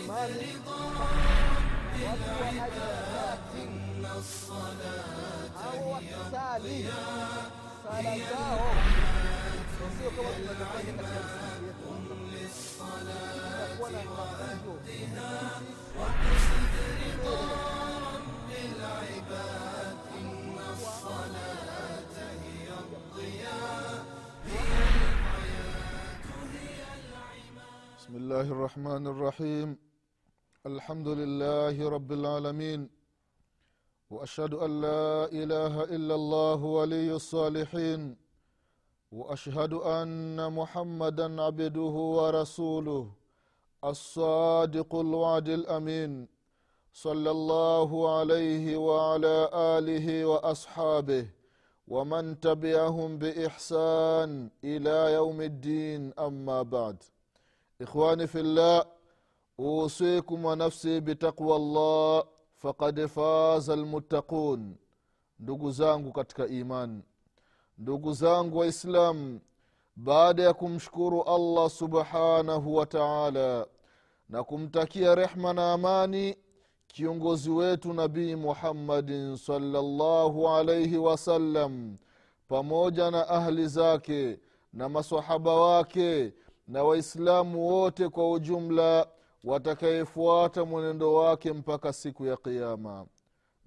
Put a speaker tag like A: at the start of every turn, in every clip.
A: imani watu wa harakati au wakisali sala zao sio kama tunavyofanya katika misikiti yetu itakuwa na mafunzo
B: بسم الله الرحمن الرحيم. الحمد لله رب العالمين. وأشهد أن لا إله إلا الله ولي الصالحين. وأشهد أن محمدا عبده ورسوله الصادق الوعد الأمين. صلى الله عليه وعلى آله وأصحابه ومن تبعهم بإحسان إلى يوم الدين. أما بعد. Ikhwani fillah usikum wa nafsi bitaqwa llah fakad faza lmuttaqun ndugu zangu katika imani ndugu zangu waislamu baada ya kumshukuru allah subhanahu wa taala na kumtakia rehma na amani kiongozi wetu nabii muhammadin salllahu alaihi wasallam pamoja na ahli zake na masahaba wake na waislamu wote kwa ujumla watakayefuata mwenendo wake mpaka siku ya qiama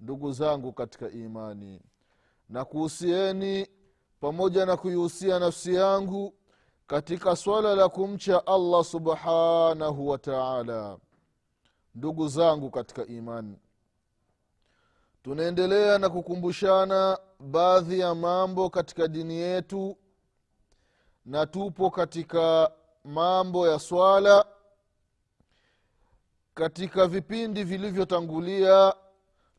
B: ndugu zangu katika imani na kuhusieni pamoja na kuihusia nafsi yangu katika swala la kumcha allah subhanahu wa taala. Ndugu zangu katika imani tunaendelea na kukumbushana baadhi ya mambo katika dini yetu na tupo katika mambo ya swala katika vipindi vilivyotangulia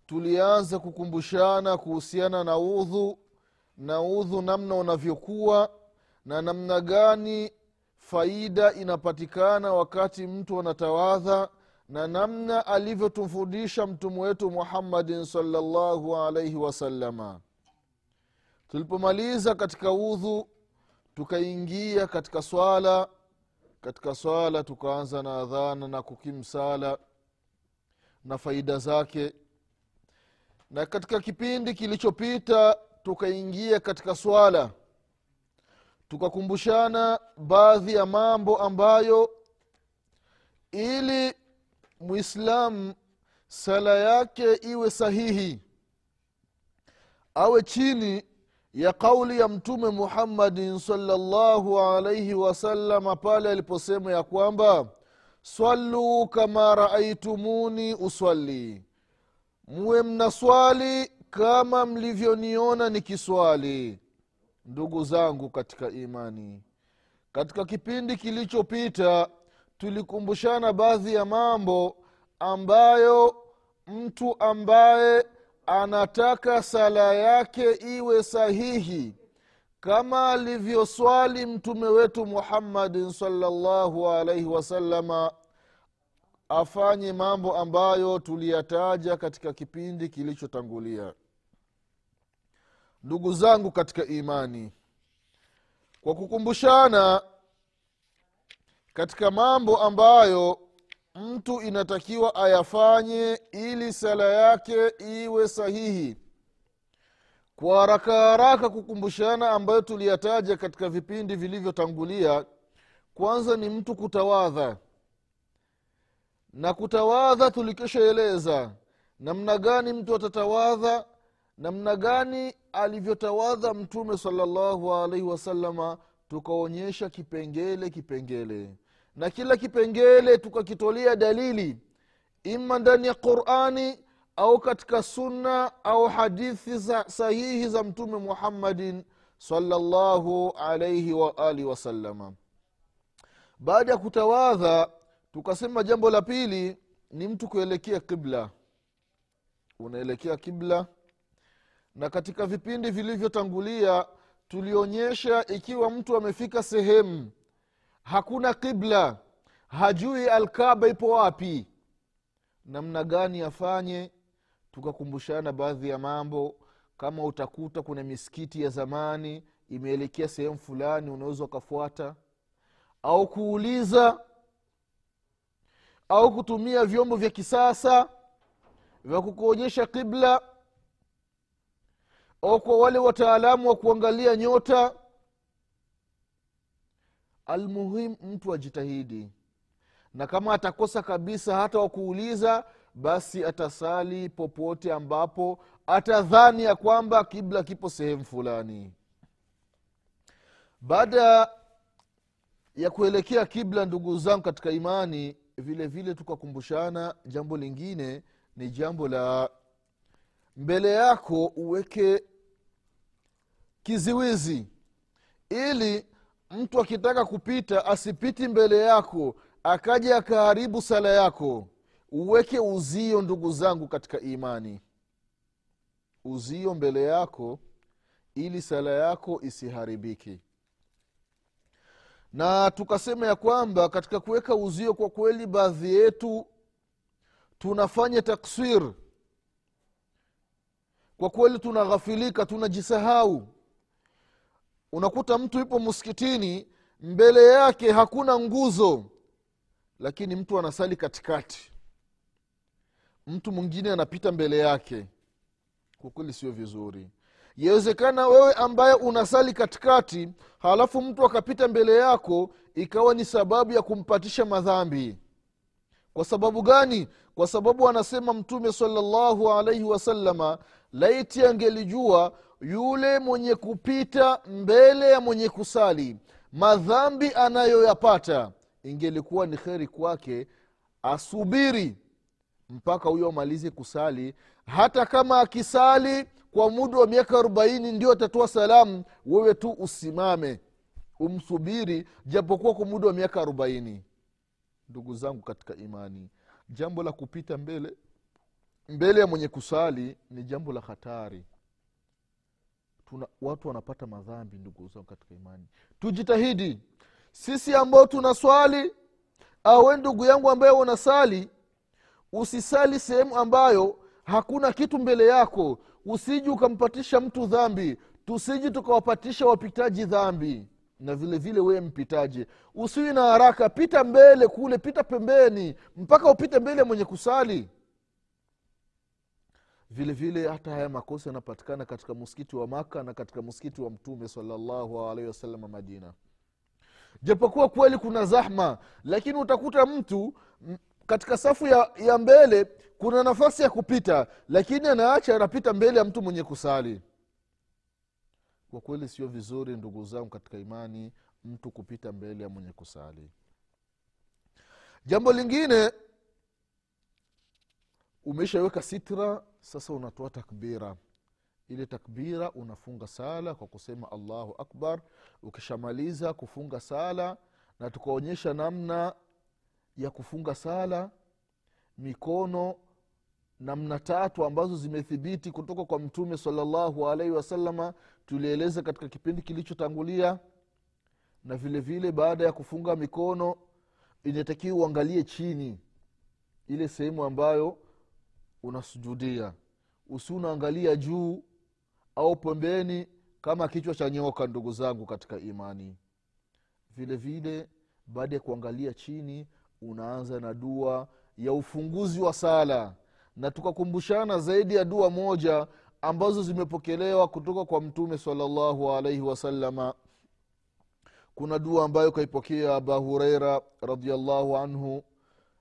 B: tulianza kukumbushana kuhusiana na udhu na udhu namna unavyokuwa na namna gani faida inapatikana wakati mtu anatawadha na namna alivyotufundisha mtume wetu muhammadin salllahu alaihi wasalama tulipomaliza katika udhu tukaingia katika swala katika swala tukaanza na adhana na kukimsala na faida zake. Na katika kipindi kilichopita tukaingia katika swala tukakumbushana baadhi ya mambo ambayo ili mwislamu sala yake iwe sahihi awe chini ya kauli ya mtume muhammadin salllahu alaihi wasalama pale aliposema ya kwamba swaluu kama raaitumuni uswali muwe mnaswali kama mlivyoniona nikiswali ndugu zangu katika imani. Katika kipindi kilichopita tulikumbushana baadhi ya mambo ambayo mtu ambaye anataka sala yake iwe sahihi kama alivyoswali mtume wetu muhammadin salllahu alaihi wasalama afanye mambo ambayo tuliyataja katika kipindi kilichotangulia. Ndugu zangu katika imani kwa kukumbushana katika mambo ambayo mtu inatakiwa ayafanye ili sala yake iwe sahihi. Kwa haraka haraka kukumbushana ambayo tuliyataja katika vipindi vilivyotangulia kwanza ni mtu kutawadha. Na kutawadha tulikishaeleza namna gani mtu atatawadha namna gani alivyotawadha mtume salallahu alaihi wasalama tukaonyesha kipengele kipengele na kila kipengele tukakitolea dalili ima ndani ya qurani au katika sunna au hadithi sahihi za mtume muhammadin salllahu alaihi waalihi wasalama baada ya kutawadha tukasema jambo la pili ni mtu kuelekea kibla. Unaelekea kibla. Na katika vipindi vilivyotangulia tulionyesha ikiwa mtu amefika sehemu hakuna qibla hajui alkaba ipo wapi. Namna gani afanye tukakumbushana baadhi ya mambo. Kama utakuta kuna misikiti ya zamani imeelekea sehemu fulani unaweza ukafuata. Au kuuliza au kutumia vyombo vya kisasa vya kukuonyesha qibla au kwa wale wataalamu wa kuangalia nyota almuhim mtu ajitahidi. Na kama atakosa kabisa hata wakuuliza basi atasali popote ambapo atadhani ya kwamba kibla kipo sehemu fulani. Baada ya kuelekea kibla ndugu zangu katika imani vile vile tukakumbushana jambo lingine ni jambo la mbele yako uweke kiziwizi ili mtu akitaka kupita asipiti mbele yako akaja akaharibu sala yako. Uweke uzio ndugu zangu katika imani. Uzio mbele yako ili sala yako isiharibiki na tukasema ya kwamba katika kuweka uzio kwa kweli baadhi yetu tunafanya takswir. Kwa kweli tunaghafilika tunajisahau unakuta mtu yupo msikitini mbele yake hakuna nguzo lakini mtu anasali katikati. Mtu mwingine anapita mbele yake. Kwa kweli sio vizuri. Yawezekana wewe ambaye unasali katikati halafu mtu akapita mbele yako ikawa ni sababu ya kumpatisha madhambi. Kwa sababu gani? Kwa sababu anasema mtume salallahu alaihi wasalama laiti angelijua yule mwenye kupita mbele ya mwenye kusali. Madhambi anayoyapata ingelikuwa ni kheri kwake asubiri mpaka huyo amalize kusali. Hata kama akisali kwa muda wa miaka arobaini ndio atatoa salamu wewe tu usimame umsubiri japokuwa kwa muda wa miaka arobaini. Ndugu zangu katika imani jambo la kupita mbele mbele ya mwenye kusali ni jambo la hatari Tuna, watu wanapata madhambi ndugu zangu katika imani. Tujitahidi. Sisi ambao tuna swali awe ndugu yangu ambaye unasali usisali sehemu ambayo hakuna kitu mbele yako. Usiji ukampatisha mtu dhambi. Tusiji tukawapatisha wapitaji dhambi. Na vile vile wee mpitaji. Usiwi na haraka. Pita mbele kule pita pembeni. Mpaka upite mbele mwenye kusali vile vile hata haya makosa yanapatikana katika msikiti wa maka na katika msikiti wa mtume salallahu alaihi wasallam madina. Japokuwa kweli kuna zahma lakini utakuta mtu katika safu ya, ya mbele kuna nafasi ya kupita lakini anaacha anapita mbele ya mtu mwenye kusali. Kwa kweli sio vizuri ndugu zangu katika imani mtu kupita mbele ya mwenye kusali. Jambo lingine umeshaweka sitra sasa unatoa takbira. Ile takbira unafunga sala kwa kusema allahu akbar. Ukishamaliza kufunga sala na tukaonyesha namna ya kufunga sala mikono namna tatu ambazo zimethibiti kutoka kwa mtume salallahu alaihi wasalama tulieleza katika kipindi kilichotangulia. Na vile vile baada ya kufunga mikono inatakiwa uangalie chini. Ile sehemu ambayo unasujudia. Usi unaangalia juu au pembeni kama kichwa cha nyoka ndugu zangu katika imani. Vile vile baada ya kuangalia chini unaanza na dua ya ufunguzi wa sala. Na tukakumbushana zaidi ya dua moja ambazo zimepokelewa kutoka kwa mtume salallahu alaihi wasalama kuna dua ambayo kaipokea aba hureira radiallahu anhu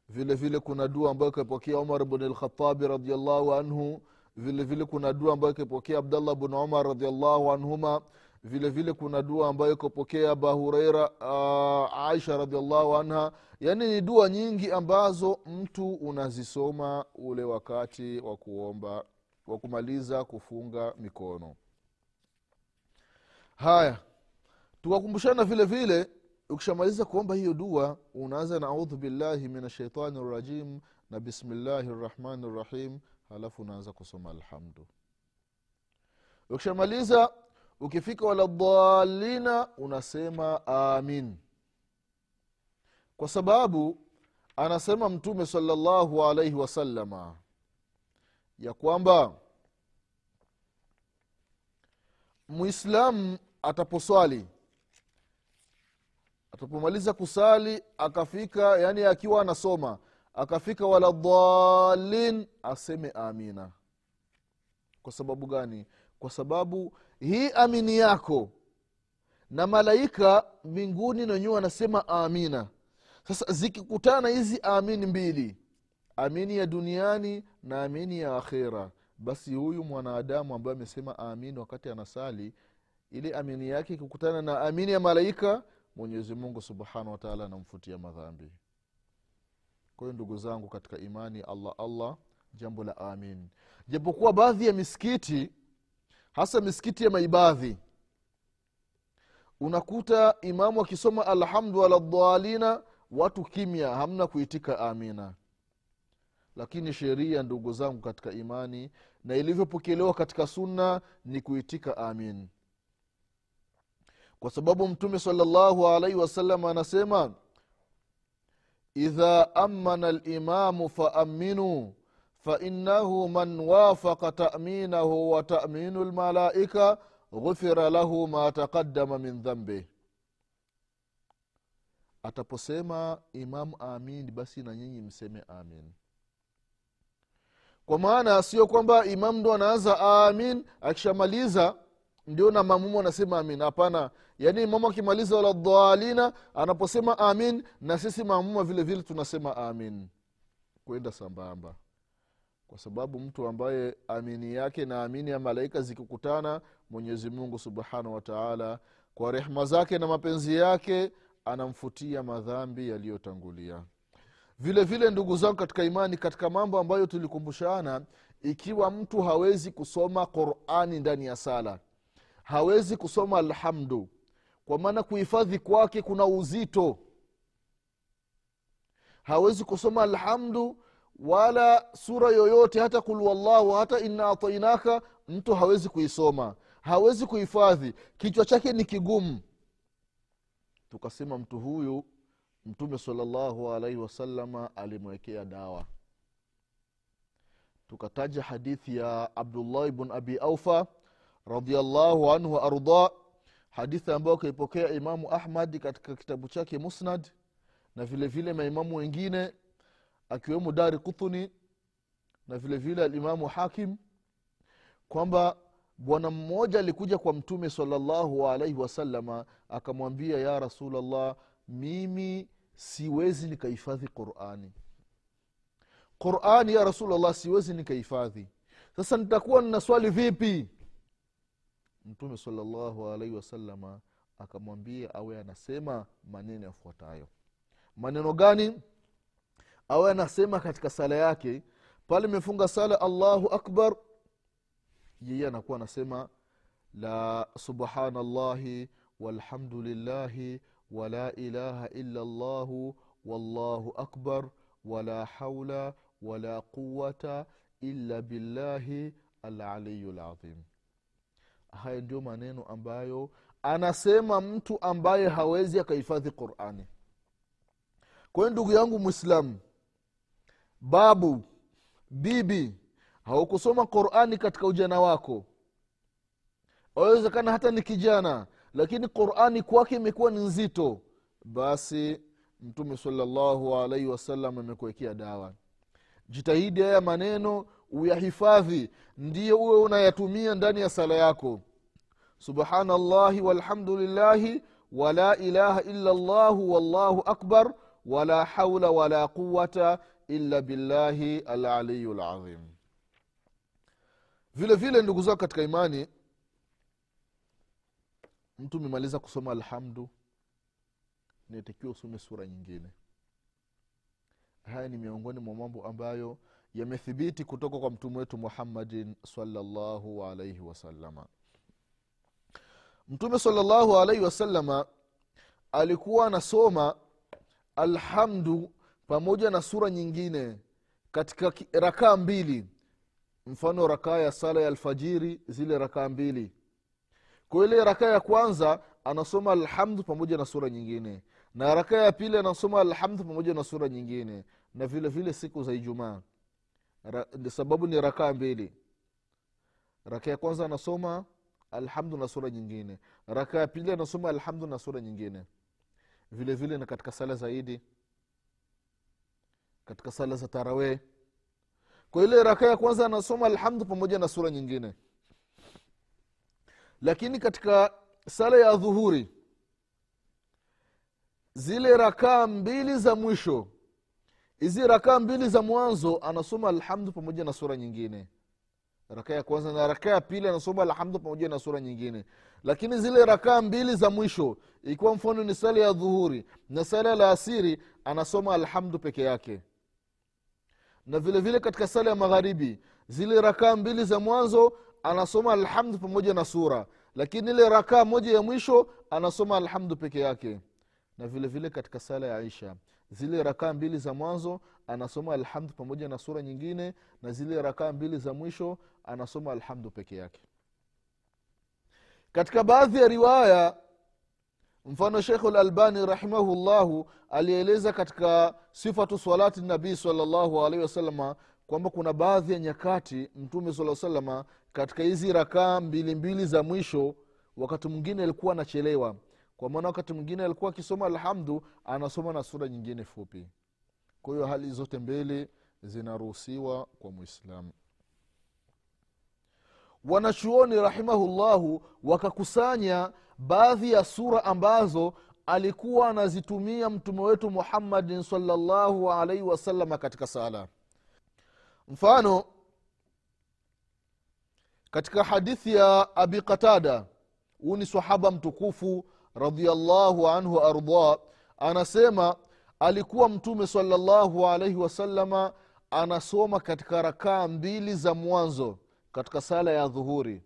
B: vile vile kuna dua ambayo kaipokea umar bn lkhatabi radiallahu anhu vile vile kuna dua ambayo kaipokea abdallah bn umar radiallahu anhuma vile vile kuna dua ambayo ikapokea aba hureira uh, aisha radiallahu anha. Yaani ni dua nyingi ambazo mtu unazisoma ule wakati wa kuomba wa kumaliza kufunga mikono. Haya tukakumbushana vile vile ukishamaliza kuomba hiyo dua unaanza na audhu billahi min ashaitani rajim na bismillahi rrahmani rrahim halafu unaanza kusoma alhamdu. Ukishamaliza ukifika waladhalina unasema amin. Kwa sababu anasema mtume salllahu alaihi wasalama ya kwamba mwislamu ataposwali atapomaliza kusali akafika yani akiwa anasoma akafika wala dhalin aseme amina. Kwa sababu gani? Kwa sababu hii amini yako na malaika mbinguni na wenyewe wanasema amina. Sasa zikikutana hizi amini mbili amini ya duniani na amini ya akhira basi huyu mwanadamu ambaye amesema amin wakati anasali ili amini yake ikikutana na amini ya malaika mwenyezi mungu subhanahu wataala anamfutia madhambi. Kwa hiyo ndugu zangu katika imani allah allah jambo la amin. Japokuwa baadhi ya misikiti hasa misikiti ya maibadhi unakuta imamu akisoma alhamdu waladhalina watu kimya hamna kuitika amina. Lakini sheria ndugu zangu katika imani na ilivyopokelewa katika sunna ni kuitika amin kwa sababu mtume salllahu alaihi wasallam anasema idha amana limamu faaminuu fainahu man wafaka taminahu wa taminu lmalaika ghufira lahu ma taqadama min dhambih ataposema imamu amin basi na nyinyi mseme amin. Kwa maana sio kwamba imamu ndo anaanza amin akishamaliza ndio na mamumu anasema amin. Hapana. Yaani imamu akimaliza waladhalina anaposema amin na sisi maamuma vile vile tunasema amin. Kwenda sambamba. Kwa sababu mtu ambaye amini yake na amini ya malaika zikikutana mwenyezi mungu subhanahu wataala kwa rehma zake na mapenzi yake anamfutia madhambi yaliyotangulia. Vile vile ndugu zangu katika imani katika mambo ambayo tulikumbushana ikiwa mtu hawezi kusoma qurani ndani ya sala hawezi kusoma alhamdu. Kwa maana kuhifadhi kwake kuna uzito. Hawezi kusoma alhamdu wala sura yoyote hata kul wallahu hata inna atainaka mtu hawezi kuisoma. Hawezi kuhifadhi. Kichwa chake ni kigumu. Tukasema mtu huyu mtume salllahu alaihi wasalama alimwekea dawa. Tukataja hadithi ya abdullahi bn abi aufa radiallahu anhu waardah hadithi ambayo kaipokea imamu ahmad katika kitabu chake musnad na vile vile maimamu wengine akiwemo dari kuthuni na vile vile alimamu hakim kwamba bwana mmoja alikuja kwa mtume salallahu alaihi wasalama akamwambia ya rasulllah mimi siwezi nikahifadhi qurani. Qurani ya rasulllah siwezi nikahifadhi. Sasa nitakuwa nina swali vipi mtume salllahu alaihi wasalama akamwambia awe anasema maneno yafuatayo. Maneno gani? Awe anasema katika sala yake pale imefunga sala allahu akbar yeye anakuwa anasema la subhanallahi walhamdulillahi wala ilaha illa llahu wallahu akbar wala haula wala quwata illa billahi alaliyu lazim haya ndio maneno ambayo anasema mtu ambaye hawezi akahifadhi qurani. Kwa hiyo ndugu yangu mwislamu babu bibi haukusoma qurani katika ujana wako. Awezekana hata ni kijana lakini qurani kwake imekuwa ni nzito. Basi mtume salllahu alaihi wasallam amekuwekea dawa. Jitahidi haya maneno uyahifadhi ndiyo uwe unayatumia ndani ya sala yako. Subhanallahi walhamdulillahi wala ilaha illa llahu wallahu akbar wala haula wala quwata illa billahi alaliyu lazim vile vile ndugu zao katika imani mtu umemaliza kusoma alhamdu nitakiwa usome sura nyingine. Haya ni miongoni mwa mambo ambayo yamethibiti kutoka kwa mtume wetu muhammadin salllahu alaihi wasalama mtume salllahu alaihi wasalama alikuwa anasoma alhamdu pamoja na sura nyingine katika rakaa mbili. Mfano rakaa ya sala ya alfajiri zile rakaa mbili. Kwa ile rakaa ya kwanza anasoma alhamdu pamoja na sura nyingine. Na rakaa ya pili anasoma alhamdu pamoja na sura nyingine. Na vile vile siku za ijumaa Ra, sababu ni rakaa mbili. Raka ya kwanza anasoma alhamdu na sura nyingine. Raka ya pili anasoma alhamdu na sura nyingine. Vile vile na katika sala zaidi. Katika sala za tarawee. Kwa ile raka ya kwanza anasoma alhamdu pamoja na sura nyingine. Lakini katika sala ya dhuhuri zile rakaa mbili za mwisho hizi rakaa mbili za mwanzo anasoma alhamdu pamoja na sura nyingine. Raka ya kwanza na rakaa ya pili anasoma alhamdu pamoja na sura nyingine. Lakini zile rakaa mbili za mwisho ikiwa mfano ni sala ya dhuhuri na sala la asiri anasoma alhamdu peke yake. Na vile vile katika sala ya magharibi zile rakaa mbili za mwanzo anasoma alhamdu pamoja na sura. Lakini ile rakaa moja ya mwisho anasoma alhamdu peke yake. Na vile vile katika sala ya isha zile rakaa mbili za mwanzo anasoma alhamdu pamoja na sura nyingine na zile rakaa mbili za mwisho anasoma alhamdu peke yake. Katika baadhi ya riwaya mfano shekhu lalbani rahimahullahu alieleza katika sifatu salati nabii salllahu alaihi wasalama kwamba kuna baadhi ya nyakati mtume saa salama katika hizi rakaa mbili mbili za mwisho wakati mwingine alikuwa anachelewa kwa maana wakati mwingine alikuwa akisoma alhamdu anasoma na sura nyingine fupi. Kwa hiyo hali zote mbili zinaruhusiwa kwa mwislamu wanachuoni rahimahullahu wakakusanya baadhi ya sura ambazo alikuwa anazitumia mtume wetu muhammadin salllahu alaihi wasalama katika sala. Mfano katika hadithi ya abi qatada huu ni sahaba mtukufu radiallahu anhu arda anasema alikuwa mtume salallahu alaihi wasalama anasoma katika rakaa mbili za mwanzo katika sala ya dhuhuri.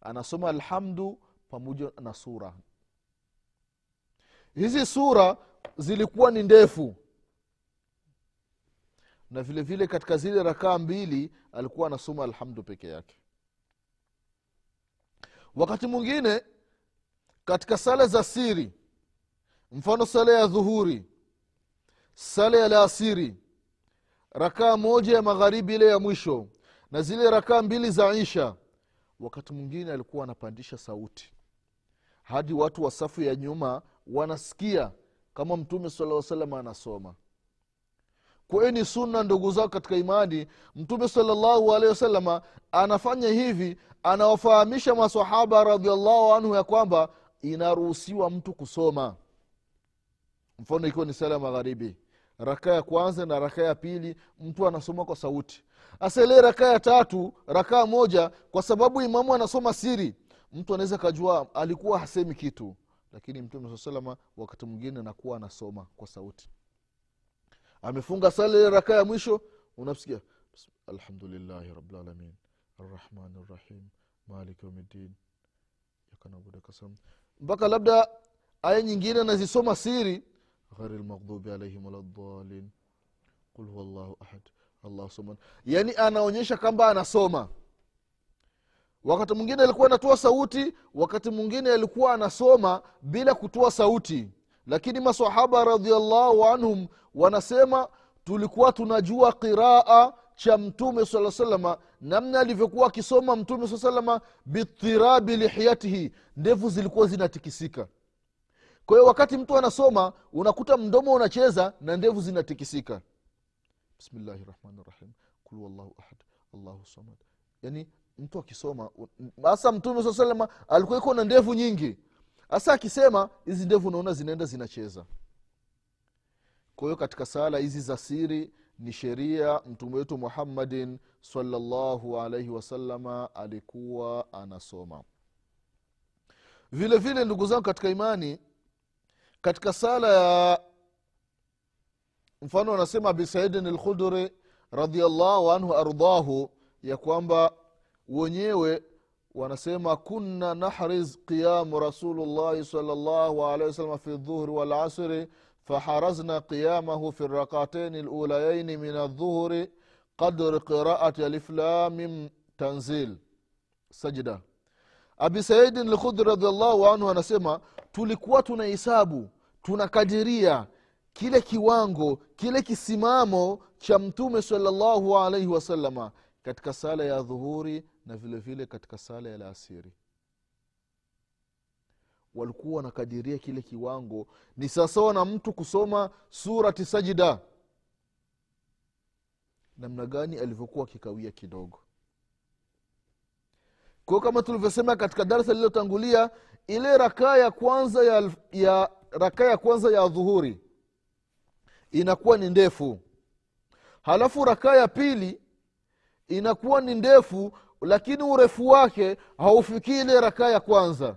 B: Anasoma alhamdu pamoja na sura. Hizi sura zilikuwa ni ndefu. Na vile vile katika zile rakaa mbili alikuwa anasoma alhamdu peke yake. Wakati mwingine katika sala za siri mfano sala ya dhuhuri sala ya laasiri rakaa moja ya magharibi ile ya mwisho na zile rakaa mbili za isha wakati mwingine alikuwa anapandisha sauti. Hadi watu wa safu ya nyuma wanasikia kama mtume salaa salam anasoma. Kwa ni sunna ndugu zao katika imani mtume salallahu alehi wasalama anafanya hivi anawafahamisha masahaba radiallahu anhu ya kwamba inaruhusiwa mtu kusoma. Mfano ikiwa ni sala ya magharibi. Raka ya kwanza na raka ya pili mtu anasoma kwa sauti. Hasa raka ya tatu raka moja kwa sababu imamu anasoma siri. Mtu anaweza kajua alikuwa hasemi kitu. Lakini mtume saa salama wakati mwingine anakuwa anasoma kwa sauti. Amefunga sala ile raka ya mwisho unasikia alhamdulillahi rabilalamin arrahmani rrahim maliki yaumiddin yakanabudakasam mpaka labda aya nyingine anazisoma siri ghari lmaghdubi alaihim waladalin qul huwa llahu ahad allahu samad yaani anaonyesha kwamba anasoma. Wakati mwingine alikuwa anatoa sauti wakati mwingine alikuwa anasoma bila kutoa sauti. Lakini masahaba radiallahu anhum wanasema tulikuwa tunajua qiraa cha mtume saa salama namna alivyokuwa akisoma mtume saa salama bitirabi lihyatihi ndevu zilikuwa zinatikisika. Kwa hiyo wakati mtu anasoma unakuta mdomo unacheza na ndevu zinatikisika. Bismillahi rahmani rahim. Kul wallahu ahad. Allahu samad. Yani mtu akisoma hasa mtume saa salama alikuwa iko na ndevu nyingi. Hasa akisema hizi ndevu unaona zinaenda zinacheza. Kwa hiyo katika sala hizi za siri ni sheria mtume wetu muhammadin salllahu alaihi wasalama alikuwa anasoma. Vile vile ndugu zangu katika imani katika sala ya mfano anasema abisaidin lkhuduri radiallahu anhu ardahu ya kwamba wenyewe wanasema kunna nahriz qiyamu rasulullahi salllahu alaihi wasalama fi dhuhri walasri فحرزنا قيامه في الركعتين الأوليين من الظهر قدر قراءة ألف لام تنزيل سجدة abi saidin lkhudri radiallahu anhu anasema tulikuwa tunahesabu tunakadiria kile kiwango kile kisimamo cha mtume salllahu alaihi wasalama katika sala ya dhuhuri na vile vile katika sala ya laasiri walikuwa wanakadiria kile kiwango. Ni sawasawa na mtu kusoma surati sajida namna gani alivyokuwa akikawia kidogo. Kwao kama tulivyosema katika darasa lililotangulia ile rakaa ya kwanza ya, ya rakaa ya kwanza ya dhuhuri inakuwa ni ndefu. Halafu rakaa ya pili inakuwa ni ndefu lakini urefu wake haufikii ile rakaa ya kwanza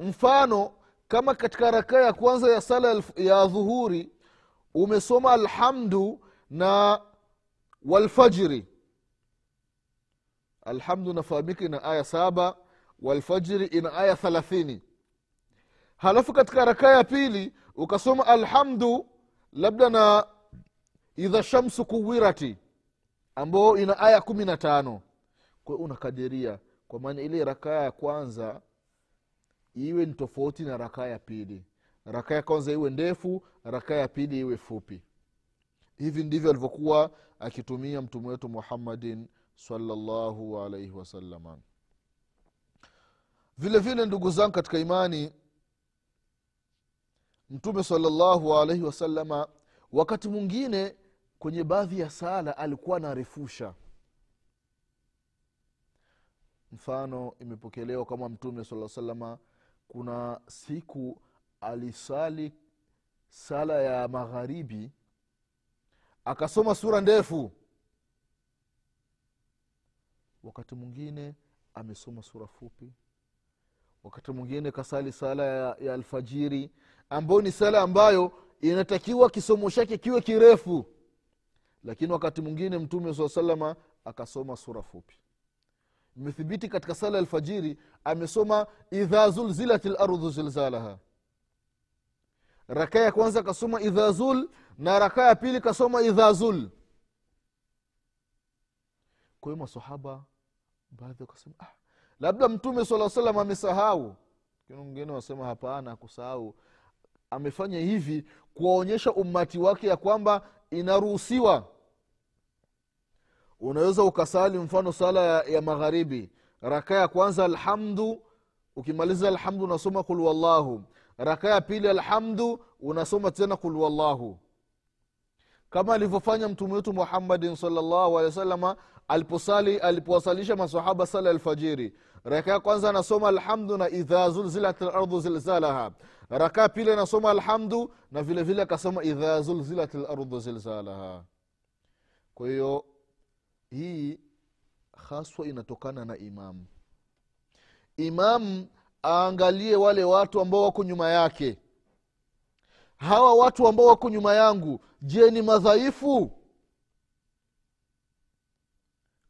B: mfano kama katika rakaa ya kwanza ya sala ya dhuhuri umesoma alhamdu na walfajiri. Alhamdu inafahamika ina aya saba walfajiri ina aya thalathini. Halafu katika rakaa ya pili ukasoma alhamdu labda na idha shamsu kuwirati ambao ina aya kumi na tano. Kwa unakadiria kwa maana ile rakaa ya kwanza iwe ni tofauti na rakaa ya pili. Rakaa ya kwanza iwe ndefu rakaa ya pili iwe fupi. Hivi ndivyo alivyokuwa akitumia mtume wetu muhammadin salllahu alaihi wasalama vile vile ndugu zangu katika imani mtume salallahu alaihi wasalama wakati mwingine kwenye baadhi ya sala alikuwa anarefusha. Mfano imepokelewa kama mtume saa salama kuna siku alisali sala ya magharibi akasoma sura ndefu. Wakati mwingine amesoma sura fupi. Wakati mwingine kasali sala ya, ya alfajiri ambayo ni sala ambayo inatakiwa kisomo chake kiwe kirefu. Lakini wakati mwingine mtume saa salama akasoma sura fupi imethibiti katika sala alfajiri amesoma idha zulzilat lardhu zilzalaha. Raka ya kwanza kasoma idha zul na raka ya pili kasoma idha zul. Kwa hiyo masahaba baadhi wakasema ah, labda mtume saa salam amesahau. Lakini wasema hapana akusahau amefanya hivi kuwaonyesha ummati wake ya kwamba inaruhusiwa unaweza ukasali mfano sala ya, ya magharibi. Raka ya kwanza alhamdu ukimaliza alhamdu unasoma kul wallahu. Raka ya pili alhamdu unasoma tena kul wallahu. Kama alivyofanya mtume wetu muhammadin salllahu alehi wasalama aliposali alipowasalisha masahaba sala alfajiri. Raka ya kwanza anasoma alhamdu na idha zulzilat lardhu zilzalaha. Raka ya pili anasoma alhamdu na vile vile akasoma idha zulzilat lardhu zilzalaha. Kwa hiyo hii haswa inatokana na imamu imamu aangalie wale watu ambao wako nyuma yake. Hawa watu ambao wako nyuma yangu je ni madhaifu?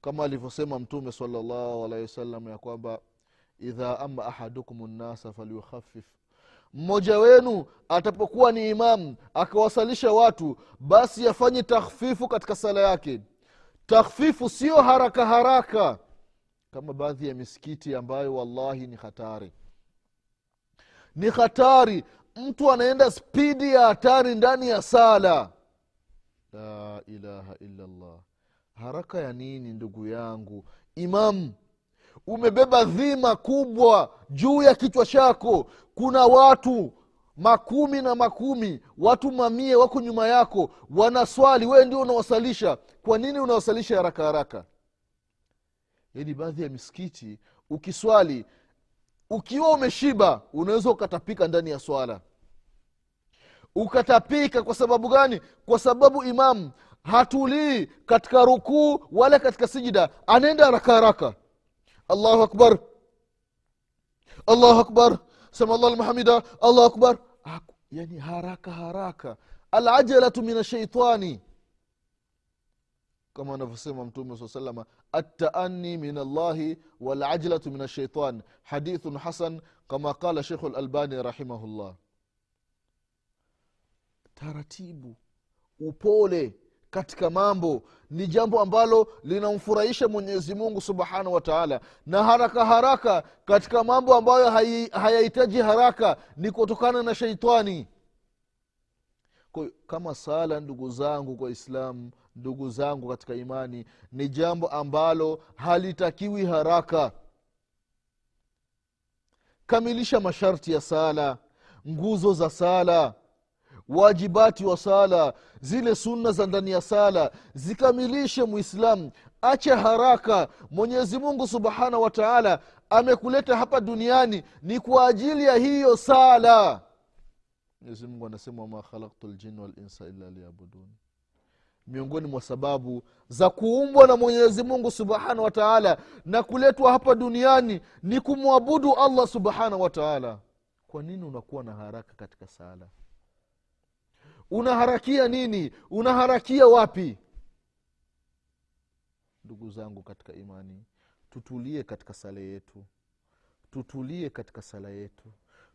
B: Kama alivyosema mtume salllahu alaihi ya kwamba idha ama ahadukum nnasa falyukhafif mmoja wenu atapokuwa ni imamu akawasalisha watu basi afanye takhfifu katika sala yake takhfifu sio haraka haraka kama baadhi ya misikiti ambayo wallahi ni hatari. Ni hatari. Mtu anaenda spidi ya hatari ndani ya sala. La ilaha illallah. Haraka ya nini ndugu yangu? Imamu umebeba dhima kubwa juu ya kichwa chako. Kuna watu makumi na makumi watu mamie wako nyuma yako wanaswali wewe ndio unawasalisha. Kwa nini unawasalisha haraka haraka? Yaani baadhi ya misikiti ukiswali ukiwa umeshiba unaweza ukatapika ndani ya swala. Ukatapika kwa sababu gani? Kwa sababu imamu hatulii katika rukuu wala katika sijida. Anaenda haraka haraka. Allahu akbar. Allahu akbar. Sema llah allahu akbar yani haraka haraka. Alajalatu min ashaitani kama anavyosema mtume saa salama attaani min allahi walajlatu min ashaitan hadithun hasan kama qala shekhu lalbani rahimahullah. Taratibu upole katika mambo ni jambo ambalo linamfurahisha mwenyezi mungu subhanahu wa taala. Na haraka haraka katika mambo ambayo hayahitaji haraka ni kutokana na sheitani kama sala ndugu zangu kwa islamu ndugu zangu katika imani ni jambo ambalo halitakiwi haraka. Kamilisha masharti ya sala nguzo za sala wajibati wa sala zile sunna za ndani ya sala zikamilishe mwislamu ache haraka. Mwenyezi mungu subhanahu wa taala amekuleta hapa duniani ni kwa ajili ya hiyo sala. Mwenyezi mungu anasema wama khalaktu ljin walinsa illa liyabudun. Miongoni mwa sababu za kuumbwa na mwenyezi mungu subhanahu wa taala na kuletwa hapa duniani ni kumwabudu allah subhanahu wa taala. Kwa nini unakuwa na haraka katika sala unaharakia nini? Unaharakia wapi? Ndugu zangu katika imani tutulie katika sala yetu. Tutulie katika sala yetu.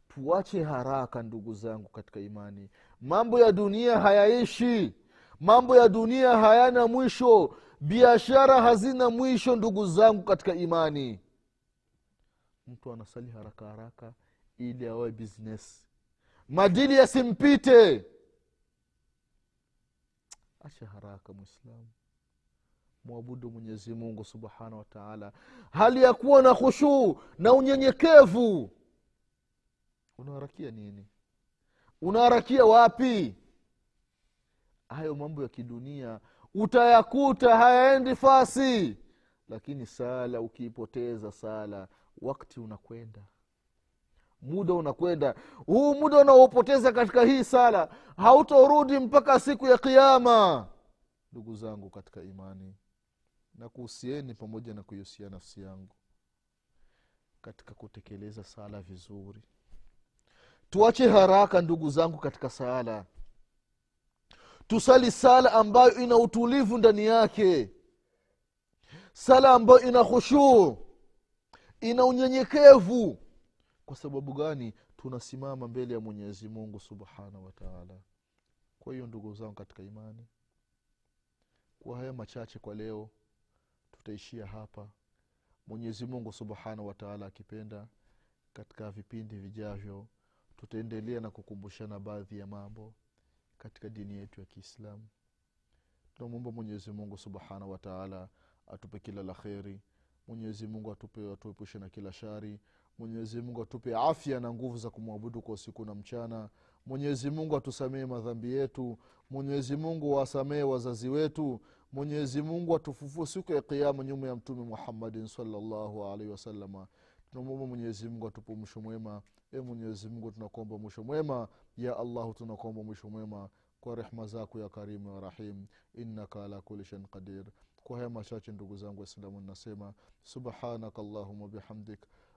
B: Tuache haraka ndugu zangu katika imani. Mambo ya dunia hayaishi. Mambo ya dunia hayana mwisho. Biashara hazina mwisho ndugu zangu katika imani. Mtu anasali haraka haraka ili awe business. Madili yasimpite acha haraka mwislamu mwabudu mwenyezi mungu subhanahu wa taala. Hali ya kuwa na khushuu na unyenyekevu. Unaharakia nini? Unaharakia wapi? Hayo mambo ya kidunia utayakuta hayaendi fasi. Lakini sala ukiipoteza sala wakti unakwenda muda unakwenda. Huu muda unaopoteza katika hii sala hautorudi mpaka siku ya kiama ndugu zangu katika imani na kuhusieni pamoja na kuihusia nafsi yangu katika kutekeleza sala vizuri. Tuache haraka ndugu zangu katika sala. Tusali sala ambayo ina utulivu ndani yake. Sala ambayo ina khushuu ina unyenyekevu kwa sababu gani tunasimama mbele ya mwenyezi mungu subhanahu wataala kwa hiyo ndugu zangu katika imani kwa haya machache kwa leo tutaishia hapa. Mwenyezi mungu subhanahu wataala akipenda katika vipindi vijavyo tutaendelea na kukumbushana baadhi ya mambo katika dini yetu ya kiislamu. Tunamwomba mwenyezi mungu subhanahu wataala atupe kila la kheri. Mwenyezi mungu atupe atuepushe na kila shari mwenyezi mungu atupe afya na nguvu za kumwabudu kwa usiku na mchana. Mwenyezi mungu atusamehe madhambi yetu. Mwenyezi mungu wasamehe wazazi wetu. Mwenyezi mungu atufufue siku ya kiama nyuma ya mtume muhammadin salllahu alaihi wasalama tunamwomba mwenyezi mungu atupe mwisho mwema. E mwenyezi tunakuomba mwisho mwema. Ya allahu tunakuomba mwisho mwema. Kwa rehma zako ya karimu ya rahim. Innaka ala kuli shan qadir. Kwa haya machache ndugu zangu waislamu nasema subhanaka allahuma bihamdik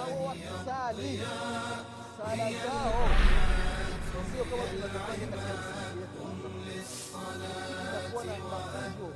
A: Au wakisali sala zao sio kama tunavyofanya katika misikiti yetu itakuwa na mafunzo